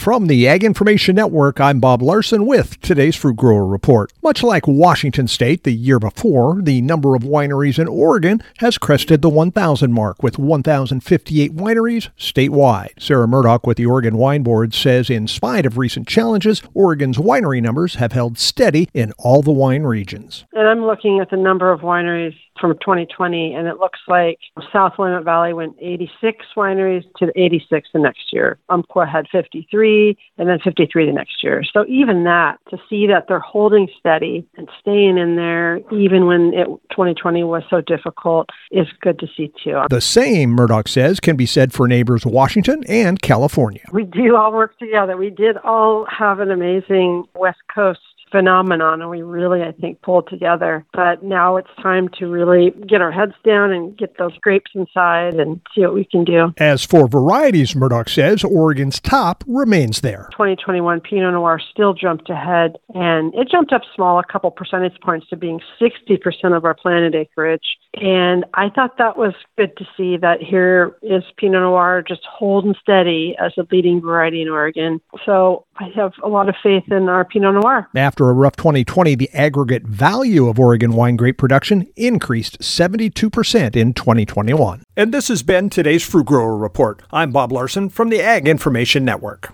From the Ag Information Network, I'm Bob Larson with today's Fruit Grower Report. Much like Washington State the year before, the number of wineries in Oregon has crested the 1,000 mark with 1,058 wineries statewide. Sarah Murdoch with the Oregon Wine Board says in spite of recent challenges, Oregon's winery numbers have held steady in all the wine regions. And I'm looking at the number of wineries from 2020, and it looks like South Willamette Valley went 86 wineries to 86 the next year. Umpqua had 53, and then 53 the next year. So even that, to see that they're holding steady and staying in there, even when it, 2020 was so difficult, is good to see too. The same, Murdoch says, can be said for neighbors Washington and California. We do all work together. We did all have an amazing West Coast phenomenon and we really i think pulled together but now it's time to really get our heads down and get those grapes inside and see what we can do as for varieties murdoch says oregon's top remains there 2021 pinot noir still jumped ahead and it jumped up small a couple percentage points to being 60% of our planted acreage and i thought that was good to see that here is pinot noir just holding steady as a leading variety in oregon so i have a lot of faith in our pinot noir after after a rough 2020, the aggregate value of Oregon wine grape production increased 72% in 2021. And this has been today's Fruit Grower Report. I'm Bob Larson from the Ag Information Network.